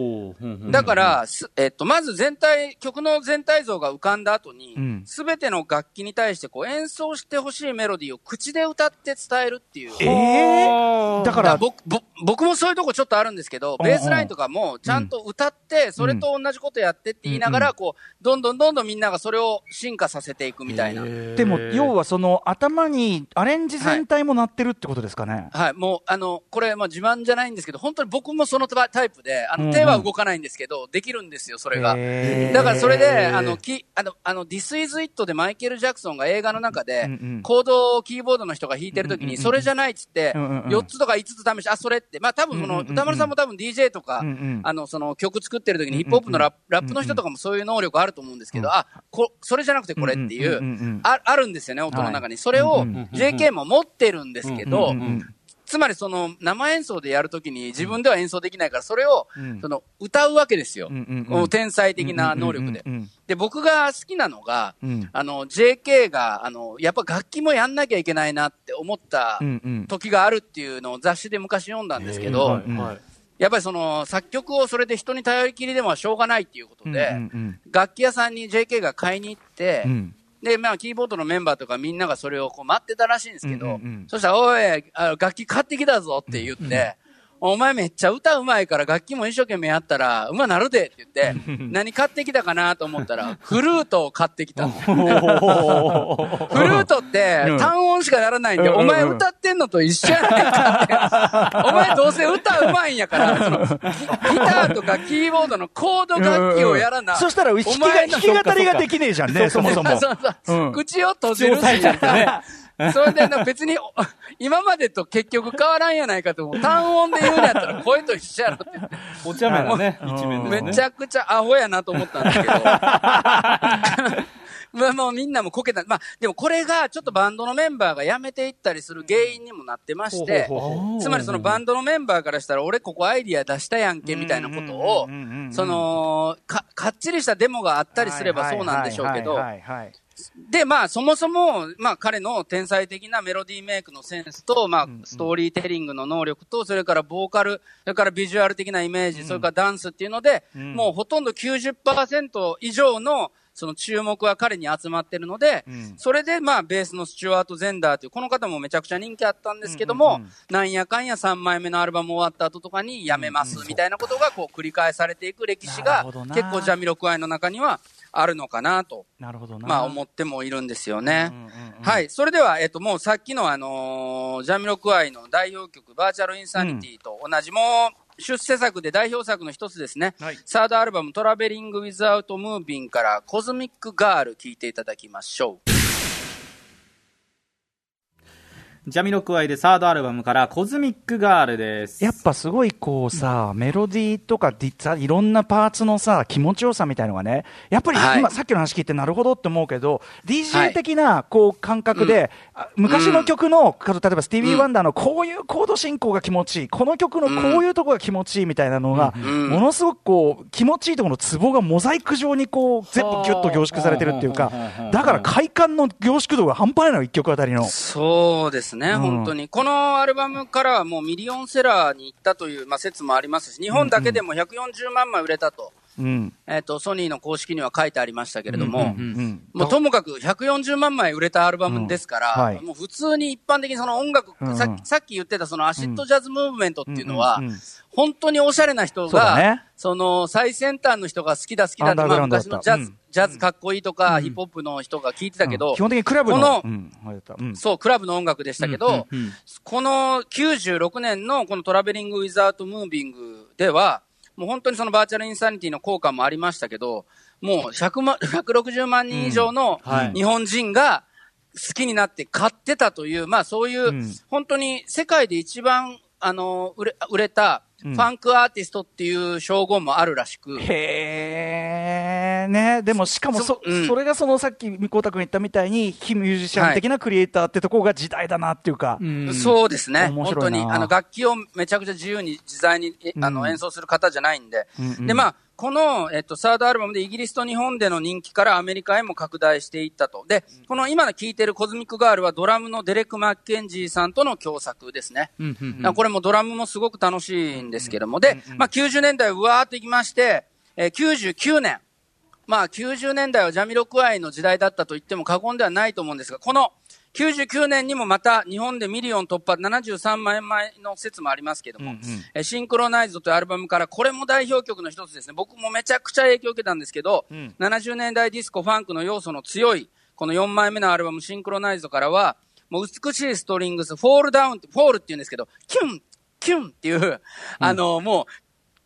だから、すえっと、まず全体、曲の全体像が浮かんだ後にうん、すべ、ての楽器に対してこう演奏してほしいメロディーを口で歌って伝えるっていう。ええだから、僕ぼ僕もそういうとこちょっとあるんですけど、ベースラインとかもちゃんと歌って、それと同じことやってって言いながら、こう、どんどんどんどんみんながそれを進化させていくみたいな。でも、要はその頭にアレンジ全体も鳴ってるってことですかね。はい、もう、あの、これ、まあ自慢じゃないんですけど、本当に僕もそのタイプで、あの、手は動かないんですけど、できるんですよ、それが。だからそれで、あの、き、あの、あの、This is It でマイケル・ジャクソンが映画の中でコードをキーボードの人が弾いてるときに、それじゃないっつって、うんうんうん。4つとか5つ試して、あ、それっって、まあ多分その、歌丸さんも多分 DJ とか、あの、その曲作ってる時にヒップホップのラップ,、の人とかもそういう能力あると思うんですけど、あ、こ、それじゃなくてこれっていう、ああるんですよね、音の中に。それを JK も持ってるんですけど、つまりその生演奏でやるときに自分では演奏できないから、それをうん。その歌うわけですよ。天才的な能力で。で、僕が好きなのが、うん。あの、JK が、あの、やっぱ楽器もやんなきゃいけないなって思った時があるっていうのを雑誌で昔読んだんですけど、やっぱりその作曲をそれで人に頼りきりでもしょうがないっていうことで、楽器屋さんに JK が買いに行って、うんで、まあ、キーボードのメンバーとかみんながそれをこう待ってたらしいんですけど、うんうんうん。そしたら、おい、あ楽器買ってきたぞって言って、お前めっちゃ歌うまいから楽器も一生懸命やったら、うまなるでって言って、何買ってきたかなと思ったら、フルートを買ってきたの。フルートってうん。単音しかならないんで、うんうんうん。お前歌ってんのと一緒やないかって。お前どうせ歌うまいんやから、そのギギターとかキーボードのコード楽器をやらな。そしたら弾きがお前の弾き語りができねえじゃんね、そもそも。そうそううん口を閉じるし。それでな別に、お今までと結局変わらんやないかと思う。単音で言うんやったら声と一緒やろって。お茶目なね、一面で。めちゃくちゃアホやなと思ったんですけど。まあもうみんなもこけた。まあでもこれがちょっとバンドのメンバーが辞めていったりする原因にもなってましてつまりそのバンドのメンバーからしたら俺ここアイディア出したやんけみたいなことをその、か、かっちりしたデモがあったりすればそうなんでしょうけどで、まあ、そもそも、まあ、彼の天才的なメロディーメイクのセンスと、まあ、ストーリーテリングの能力と、それからボーカル、それからビジュアル的なイメージ、それからダンスっていうので、んもうほとんど90%以上の、その注目は彼に集まってるので、んそれで、まあ、ベースのスチュワート・ゼンダーという、この方もめちゃくちゃ人気あったんですけども、うんうんうんなんやかんや3枚目のアルバム終わった後とかにやめます、みたいなことが、こう、繰り返されていく歴史が結構ジャミロクワイの中にはあるのかなと。なるほどな。まあ思ってもいるんですよね。うんうんうんはい。それでは、えっと、もうさっきのあのージャミロクワイの代表曲、バーチャルインサニティと同じ、もう、出世作で代表作の一つですね。はいサードアルバム、トラベリング・ウィズアウト・ムービングから、コズミック・ガール、聴いていただきましょう。ジャミロクワイでサードアルバムからコズミックガールです。やっぱすごいこうさ、メロディーとかディさいろんなパーツのさ、気持ちよさみたいのがね、やっぱりはい今、さっきの話聞いてなるほどって思うけど、は DJ い的なこう感覚で、あ昔の曲の、例えばスティービー・うんワンダーのこういうコード進行が気持ちいい、この曲のこういうとこが気持ちいいみたいなのが、んものすごくこう、気持ちいいところのツボがモザイク状にこう、全部ギュッと凝縮されてるっていうかだから快感の凝縮度が半端ないの、一曲あたりの。そうですね、うん本当に。このアルバムからはもうミリオンセラーに行ったという、まあ、説もありますし、日本だけでも140万枚売れたと、うん。えっ、と、ソニーの公式には書いてありましたけれども、うんうんもうともかく140万枚売れたアルバムですから、うん。はい。もう普通に一般的にその音楽、うんうん。さっきさっき言ってたそのアシッドジャズムーブメントっていうのは、うんうん。うん本当におしゃれな人が、ね。その最先端の人が好きだ好きだって、まあ昔のジャズ、うん。ジャズかっこいいとか、ヒップホップの人が聞いてたけど、基本的にクラブの、そう、クラブの音楽でしたけど、うんうんこの96年のこのトラベリング・ウィズアウト・ムービングでは、もう本当にそのバーチャルインサニティの効果もありましたけど、もう100万、160万人以上のはい。日本人が好きになって買ってたという、まあそういう、うん。本当に世界で一番、あの、売れ、売れたフうん。ァンクアーティストっていう称号もあるらしく、へーね、でもしかもそそうんそれがそのさっき、みこうたくん言ったみたいに、非ミュージシャン的なクリエイターってところが時代だなっていうか、うんそうですね。面白いな本当に、あの、楽器をめちゃくちゃ自由に自在に、えあの、うん演奏する方じゃないんで。うんうんで、まあ、この、えっと、サードアルバムでイギリスと日本での人気からアメリカへも拡大していったと。で、この今聴いてるコズミックガールはドラムのデレク・マッケンジーさんとの共作ですね。うんうんうんこれもドラムもすごく楽しいんですけども。で、まあ90年代うわーっといきまして、えー99年。まあ90年代はジャミロクワイの時代だったと言っても過言ではないと思うんですが、この99年にもまた日本でミリオン突破73万枚の説もありますけども、うんうん。えーシンクロナイズドというアルバムからこれも代表曲の一つですね。僕もめちゃくちゃ影響を受けたんですけど、うん。70年代ディスコファンクの要素の強いこの4枚目のアルバムシンクロナイズドからは、もう美しいストリングス、フォールダウンって、フォールって言うんですけど、キュンキュンっていう、あの、もう、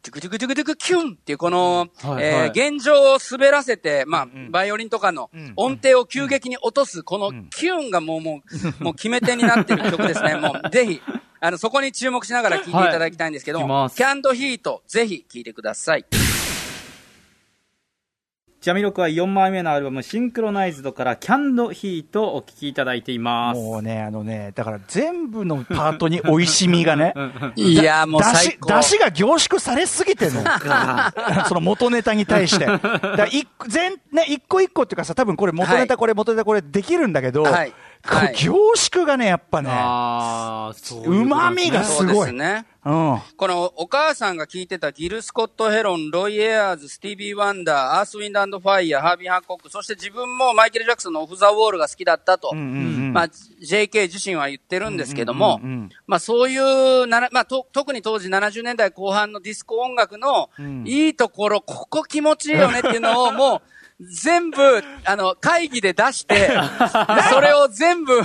トゥクトゥクトゥクトゥクキュンっていうこの、はいえ弦上を滑らせて、まあ、バイオリンとかのん。音程を急激に落とす、このキュンがもう、もう、もう決め手になってる曲ですね。もう、ぜひ、あの、そこに注目しながら聞いていただきたいんですけども、キャンドヒート、ぜひ聞いてください。ジャミロクは4枚目のアルバム、シンクロナイズドからキャンドヒートをお聴きいただいています。もうね、あのね、だから全部のパートに美味しみがね、いや、もうだ最高。しだしが凝縮されすぎてんの。その元ネタに対して。だ一個全、ね、一個一個っていうかさ、多分これ元ネタはいこれ、元ネタこれできるんだけど、はいこはい。凝縮がね、やっぱね、あーそういうことですね。旨味がそうすごい。ですね。うん。このお母さんが聞いてたギル・スコット・ヘロン、ロイ・エアーズ、スティービー・ワンダー、アース・ウィンド・アンド・ファイヤー、ハービー・ハンコック、そして自分もマイケル・ジャクソンのオフ・ザ・ウォールが好きだったと、うんうんうん。まあ、JK 自身は言ってるんですけども、うんうんうんまあそういうなら、まあと、特に当時70年代後半のディスコ音楽のん。いいところ、ここ気持ちいいよねっていうのをもう、全部、あの、会議で出して、で それを全部、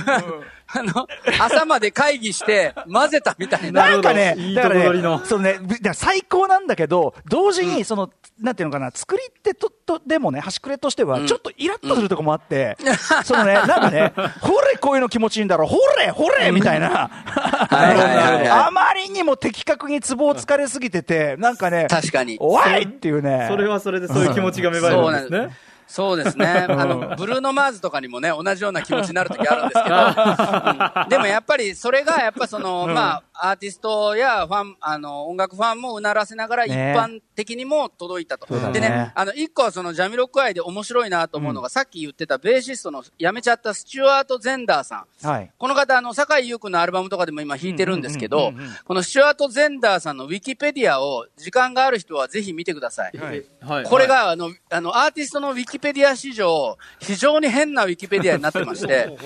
あの、朝まで会議して混ぜたみたいな。なんかね、いいだからねとこ取りの、そのね、最高なんだけど、同時に、その、なんていうのかな、作り手と、と、でもね、端くれとしては、ちょっとイラッとするとこもあって、そのね、なんかね、ほれ、こういうの気持ちいいんだろう、ほれ、ほれ、みたいな。あまりにも的確にツボをつかれすぎてて、なんかね、確かに。おいっていうね。それはそれでそういう気持ちが芽生えるんですね。そうですね。あの、ブルーノ・マーズとかにもね、同じような気持ちになる時あるんですけど、うん。でもやっぱりそれが、やっぱその、まあ、アーティストやファン、あの、音楽ファンもうならせながら一ね般的にも届いたと。ねでね、あの、一個はそのジャミロクアイで面白いなと思うのが、さっき言ってたベーシストの辞めちゃったスチュワート・ゼンダーさん。はい。この方、あの、坂井優君のアルバムとかでも今弾いてるんですけどうんうんうんうんうん、このスチュワート・ゼンダーさんのウィキペディアを、時間がある人はぜひ見てください。はいこれ、が、あの、あの、アーティストのウィキペディア史上、非常に変なウィキペディアになってまして、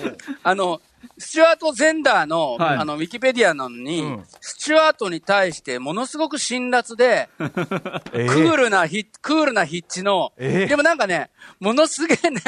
あの、スチュワート・ゼンダーの、はい。あの、ウィキペディアなのに、うん。スチュワートに対してものすごく辛辣で、えクールなヒクールな筆致の、えーでもなんかね、ものすげえね、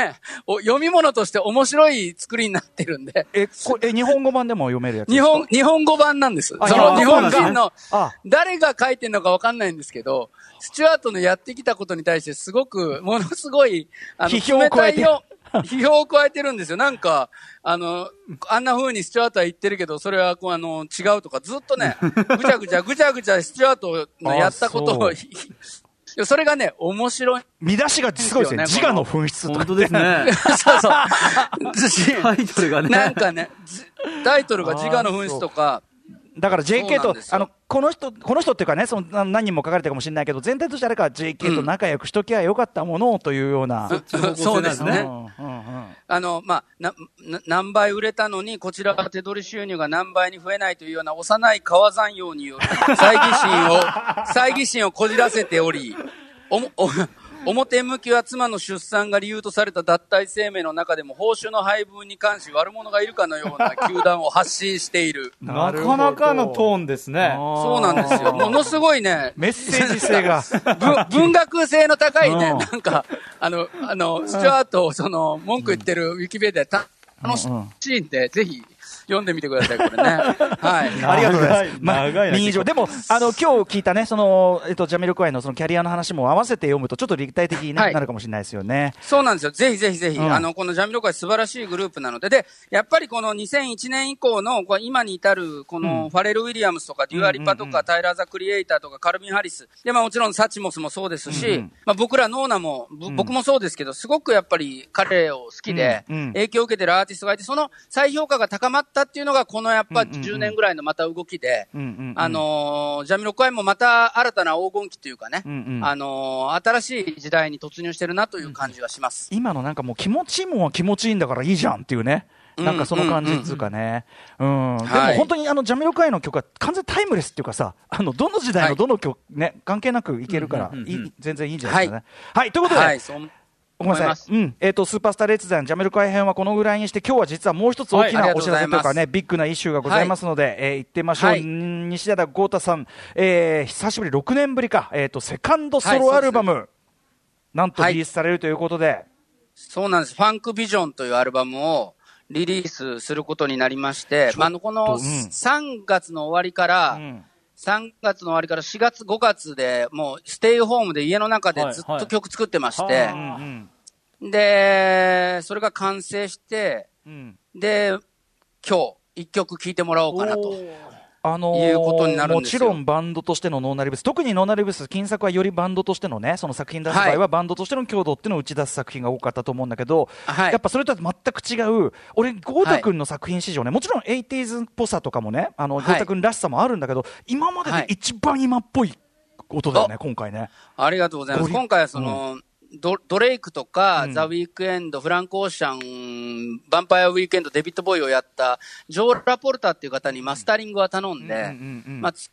お読み物として面白い作りになってるんで、え、こえ、日本語版でも読めるやつですか？日本、日本語版なんです。あその日日本人の、あ、誰が書いてるのかわかんないんですけど、スチュワートのやってきたことに対してすごく、ものすごい、あの、冷たいよ 批評を加えてるんですよ。なんか、あの、あんな風にスチュワートは言ってるけど、それはこう、あの、違うとか、ずっとね、ぐちゃぐちゃ、ぐちゃぐちゃスチュワートのやったことをあそれがね、面白い。見出しがすごいですね。自我の紛失とか本当ですね。そうそう。タイトルがね。なんかね、ずタイトルが自我の紛失とか、だから JK とあの、この人、この人っていうかね、そのな何人も書かれてるかもしれないけど、全体としてあれか、JK と仲良くしときゃよかったものをというような。そうですね。うんうんうんあの、まあ、な、な何倍売れたのに、こちらは手取り収入が何倍に増えないというような幼い川山用による猜疑心を、猜疑心をこじらせており、おも、お、表向きは妻の出産が理由とされた脱退声明の中でも報酬の配分に関し悪者がいるかのような 球団を発信している。なかなかのトーンですね。そうなんですよ。ものすごいね、メッセージ性が。文文学性の高いね、うんなんか、あの、あの、スチュワートをその、文句言ってるウィキペディア、た楽しいんで、ぜひ読んでみてください、これね。はい。ありがとうございます。まあ、長いな2以上。でも、あの、今日聞いたね、その、えっと、ジャミロクワイのそのキャリアの話も合わせて読むと、ちょっと立体的になるかもしれないですよね。そうなんですよ。ぜひぜひぜひ、うんあの、このジャミロクワイ素晴らしいグループなので、で、やっぱりこの2001年以降の、今に至る、このファレル・ウィリアムスとか、デュア・リパとか、タイラー・ザ・クリエイターとか、カルビン・ハリス。で、まあもちろんサチモスもそうですし、まあ僕らノーナも、ぼ僕もそうですけど、すごくやっぱり彼を好きで、影響を受けてるアーティストがいて、その再評価が高まったっていうのが、このやっぱうんうんうん10年ぐらいのまた動きで、うんうんうんあのージャミロクワイもまた新たな黄金期というかね、うんうんあのー新しい時代に突入してるなという感じはします。今のなんかもう気持ちいいもんは気持ちいいんだからいいじゃんっていうね。うんなんかその感じっつうかね。うん。でもはい本当にあの、ジャミロクワイの曲は完全にタイムレスっていうかさ、あの、どの時代はいのどの曲ね、関係なくいけるからうんうんうんいい、全然いいんじゃないですかね。はい、ということで、はい、ごめんなさい。うん。えっ、と、スーパースター列伝、ジャメルクアイ編はこのぐらいにして、今日は実はもう一つ大きなお知らせというかね、ビッグなイシューがございますので、えー行ってみましょう。はい。ん西田豪太さん、えー久しぶり、6年ぶりか、えっ、と、セカンドソロアルバム、なんとはい。リリースされるということで、そうなんです。ファンクビジョンというアルバムをリリースすることになりまして、まあ、あのこのうん。3月の終わりから、うん。3月の終わりから4月、5月でもうステイホームで家の中でずっはい。はいと曲作ってまして、はうんで、それが完成して、うん。で、今日、一曲聴いてもらおうかなと。あのいうことになるんもちですよ。ろんバンドとしてのノーナリブス、特にノーナリブス、近作はよりバンドとしてのね、その作品出す場合は、はい。バンドとしての強度っていうのを打ち出す作品が多かったと思うんだけど、はい。やっぱそれとは全く違う、俺、豪太君の作品史上ね、もちろん 80s っぽさとかもね、あの豪はい。太君らしさもあるんだけど、今までで一番今っぽい音だよね、今回ね。ありがとうございます。今回はその、ドドレイクとか、うん。ザ・ウィークエンド、フランク・オーシャン、ヴァンパイア・ウィークエンド、デビッド・ボーイをやった、ジョー・ラポルタっていう方にマスタリングは頼んで、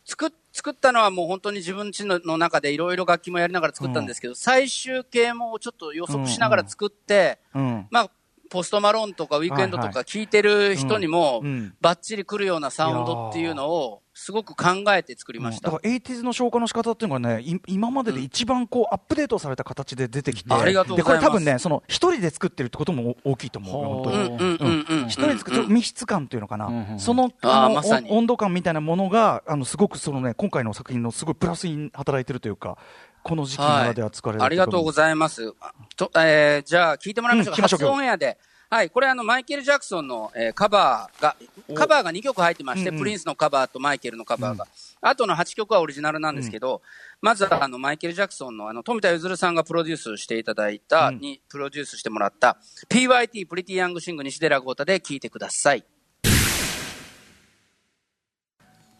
作っ作ったのはもう本当に自分ちのの中でいろいろ楽器もやりながら作ったんですけど、最終形もちょっと予測しながら作って、うん。まあ、ポストマローンとかウィークエンドとか聞いてる人にもうん。うん、バッチリ来るようなサウンドっていうのを、すごく考えて作りました。だか。ら 80s の消化の仕方っていうのがね、い今までで一番こうアップデートされた形で出てきて、ありがとうでございます。これ多分ね、その一人で作ってるってことも大きいと思う。よ、本当。に。うんうんうん。うん。一人で作ると密室感というのかな、うんうんそのあのま温度感みたいなものが、あのすごくその、ね、今回の作品のすごいプラスに働いてるというか、この時期ならでは疲れる、ありがとうございます。あとえーじゃあ聞いてもらいましょうか。うん聞きましょう初オンエアで。はい、これあの、マイケル・ジャクソンの、えーカバーが、カバーが2曲入ってまして、うんうん。プリンスのカバーとマイケルのカバーが。あとの8曲はオリジナルなんですけど、まずはあの、マイケル・ジャクソンのあの、富田ゆずるさんがプロデュースしていただいた、うん。に、プロデュースしてもらった、PYT プリティ・ヤング・シング西寺豪太で聴いてください。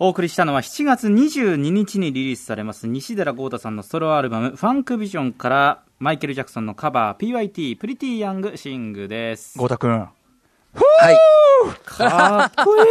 お送りしたのは7月22日にリリースされます西寺豪太さんのソロアルバム「ファンクビジョン」からマイケル・ジャクソンのカバー PYT プリティ・ヤング・シングです。豪太君、はい。かっこいい。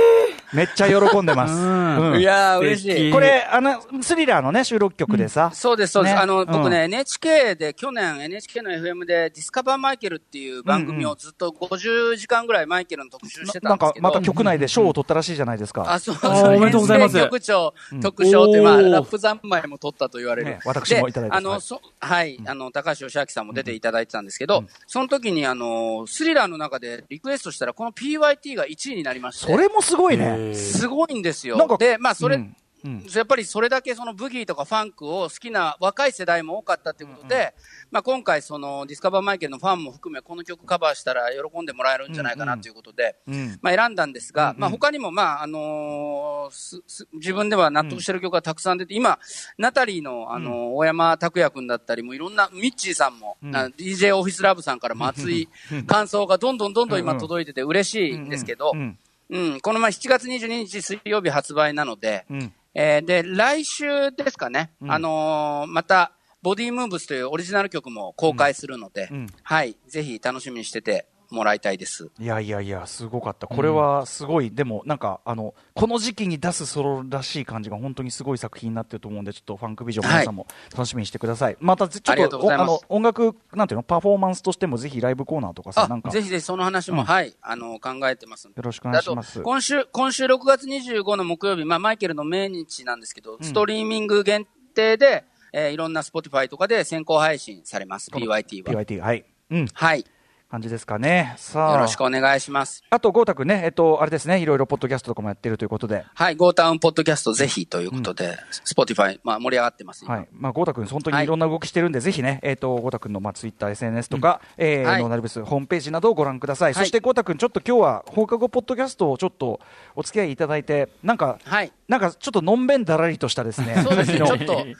めっちゃ喜んでます。うん。うん。いやー、嬉しい。これあの、スリラーの、ね、収録曲でさ、そうです、そうです。ね。あの、うん。僕ね、NHK で、去年 NHK の FM で、ディスカバーマイケルっていう番組をずっと50時間ぐらいマイケルの特集してたなんんかですけど。また曲内で賞を取ったらしいじゃないですか。あ、そうあーおめでとうございます局長特賞って、まあ、ラップ三昧も取ったと言われる。ね私もいただいてであの、はい。そ、はい、あの、高橋義明さんも出ていただいてたんですけど、その時に、あの、スリラーの中でリクエストしたら、この PYT が1位になりまして。それもすごいね。すごいんですよ。で、まあ、それ、うんうん。やっぱりそれだけそのブギーとかファンクを好きな若い世代も多かったということで、まあ今回そのディスカバーマイケルのファンも含めこの曲カバーしたら喜んでもらえるんじゃないかなということで、うん。まあ選んだんですが、うんうん。まあ他にもまああのー自分では納得してる曲がたくさん出て、今、ナタリーのあのー大山拓也君だったりもいろんな、ミッチーさんも、うん。あ DJ オフィスラブさんからも熱い感想がどんどんどんどん今届いてて嬉しいんですけど、うんうん、このまあ7月22日水曜日発売なので、うんえーで、来週ですかね、うん。あのーまた、ボディームーブスというオリジナル曲も公開するので、うん。はい、ぜひ楽しみにしててもらいたいです。いやいやいや、すごかった、これはすごい、でもなんかあの、この時期に出すソロらしい感じが本当にすごい作品になってると思うんで、ちょっとファンクビジョン、皆さんも楽しみにしてください。またちょっとあの音楽、なんていうの、パフォーマンスとしてもぜひライブコーナーとかさ、あなんか、ぜひぜひその話も、うんはい、あの考えてますよろしくお願いします。今週、今週6月25の木曜日、まあ、マイケルの命日なんですけど、ストリーミング限定で、えーいろんな Spotify とかで先行配信されます、PYT は。PYT、はい。うん、はい。感じですかね。さあ、よろしくお願いします。あと、豪太くんね、えっと、あれですね、いろいろポッドキャストとかもやってるということで、はい、ゴータウンポッドキャストぜひということで、Spotify、まあ、盛り上がってます、今。はい。まあ、豪太くん、本当にい。ろんな動きしてるんで、ぜひね、えっと、豪太くんの、まあ、ツイッター、SNS とか、えーはい。ノーナルブスホームページなどをご覧ください。はい。そして、豪太くん、ちょっと今日は放課後ポッドキャストをちょっとお付き合いいただいて、なんか、はい。なんかちょっとのんべんだらりとしたですね、そうですね、ちょっと、なんか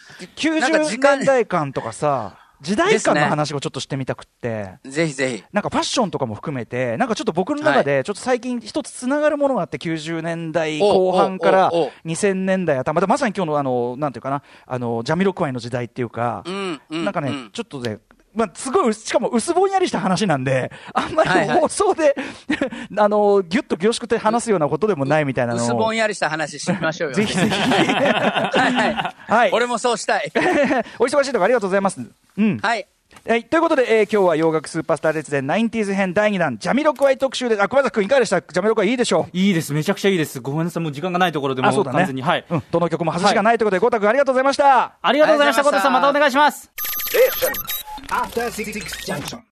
時90間年代感とかさ、時代感の話をちょっとしてみたくって。ぜひぜひ。なんかファッションとかも含めて、なんかちょっと僕の中で、ちょっと最近一つつながるものがあって、90年代後半からおおおお2000年代頭、またまさに今日のあの、なんていうかな、あの、ジャミロクワイの時代っていうか、うん、うん。なんかね、うちょっとね、まあ、すごい、しかも薄ぼんやりした話なんで、あんまりはいはい放送で、あの、ぎゅっと凝縮して話すようなことでもないみたいなのを。薄ぼんやりした話しましょうよ。ぜひぜひ。はいはい。はい。俺もそうしたい。お忙しいところありがとうございます。うん。はい。はい、ということで、えー今日は洋楽スーパースター列伝 90s 編第2弾、ジャミロクワイ特集です。あ、熊崎君いかがでした？ジャミロクワイいいでしょう？いいですめちゃくちゃいいですごめんなさいもう時間がないところでもあ、そうだね。完全にはい、うん。どの曲も外しがないということで、ゴタ君ありがとうございました。ありがとうございましたありがとうございました小田さんまたお願いします After Six Junction.